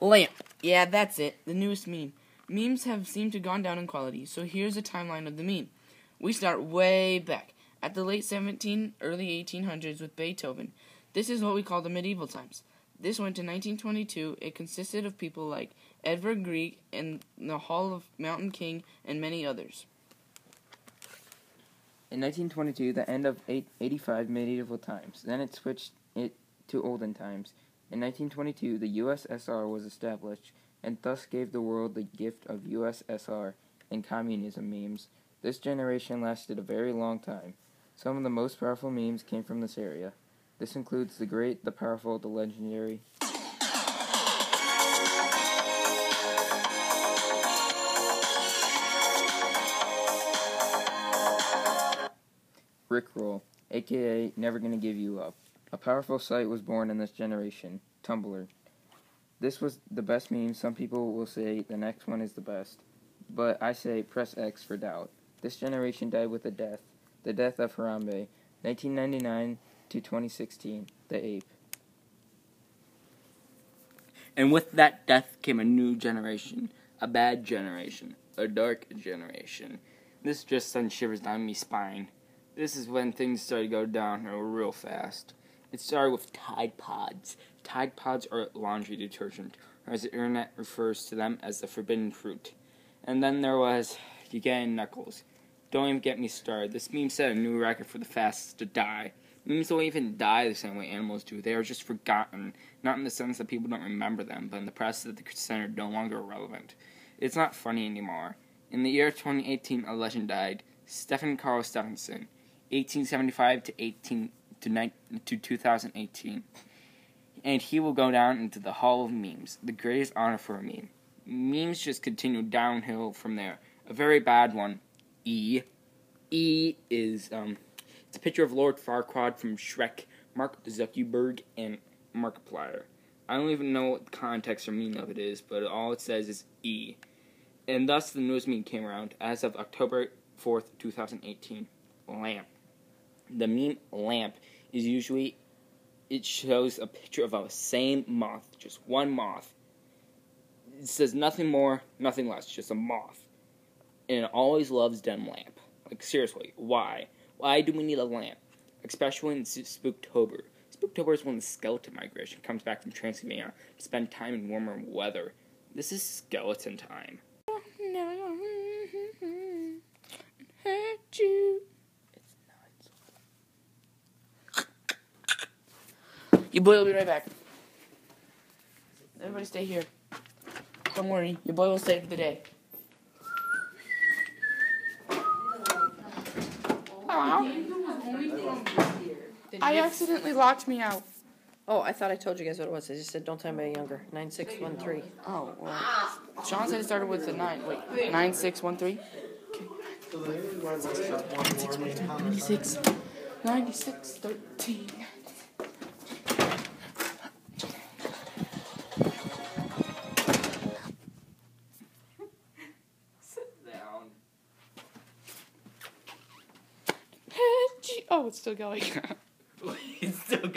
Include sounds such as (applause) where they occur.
Lamp. Yeah, that's it. The newest meme. Memes have seemed to gone down in quality, so here's a timeline of the meme. We start way back at the late 17, early 1800s with Beethoven. This is what we call the medieval times. This went to 1922. It consisted of people like Edvard Grieg and the Hall of Mountain King and many others. In 1922, the end of 85 medieval times. Then it switched it to olden times. In 1922, the USSR was established and thus gave the world the gift of USSR and communism memes. This generation lasted a very long time. Some of the most powerful memes came from this area. This includes the great, the powerful, the legendary. Rickroll, aka Never Gonna Give You Up. A powerful site was born in this generation, Tumblr. This was the best meme. Some people will say the next one is the best, but I say press X for doubt. This generation died with a death, the death of Harambe, 1999 to 2016, the ape. And with that death came a new generation, a bad generation, a dark generation. This just sends shivers down my spine. This is when things started to go downhill real fast. It started with Tide Pods. Tide Pods are laundry detergent, or as the internet refers to them as the forbidden fruit. And then there was Ugandan Knuckles. Don't even get me started. This meme set a new record for the fastest to die. Memes don't even die the same way animals do. They are just forgotten. Not in the sense that people don't remember them, but in the process that they're considered no longer relevant. It's not funny anymore. In the year 2018, a legend died. Stefan Karl Stefansson, 1875 to 18 to, 9, to 2018. And he will go down into the Hall of Memes, the greatest honor for a meme. Memes just continue downhill from there. A very bad one, E. E is um, it's a picture of Lord Farquaad from Shrek, Mark Zuckerberg, and Markiplier. I don't even know what the context or meaning of it is, but all it says is E. And thus the news meme came around as of October 4th, 2018. Lamp. The meme lamp is usually it shows a picture of a same moth, just one moth. It says nothing more, nothing less, just a moth. And it always loves dem lamp. Like seriously, why? Why do we need a lamp? Especially in Spooktober. Spooktober is when the skeleton migration comes back from Transylvania to spend time in warmer weather. This is skeleton time. (laughs) Hurt you. Your boy will be right back. Everybody stay here. Don't worry, your boy will save the day. I accidentally locked me out. Oh, I thought I told you guys what it was. I just said don't tell anybody younger. 9613. Oh, well. Sean said it started with a 9. Wait, 9613? Okay. 96, 96, 13. Oh, it's still going. (laughs) it's still going.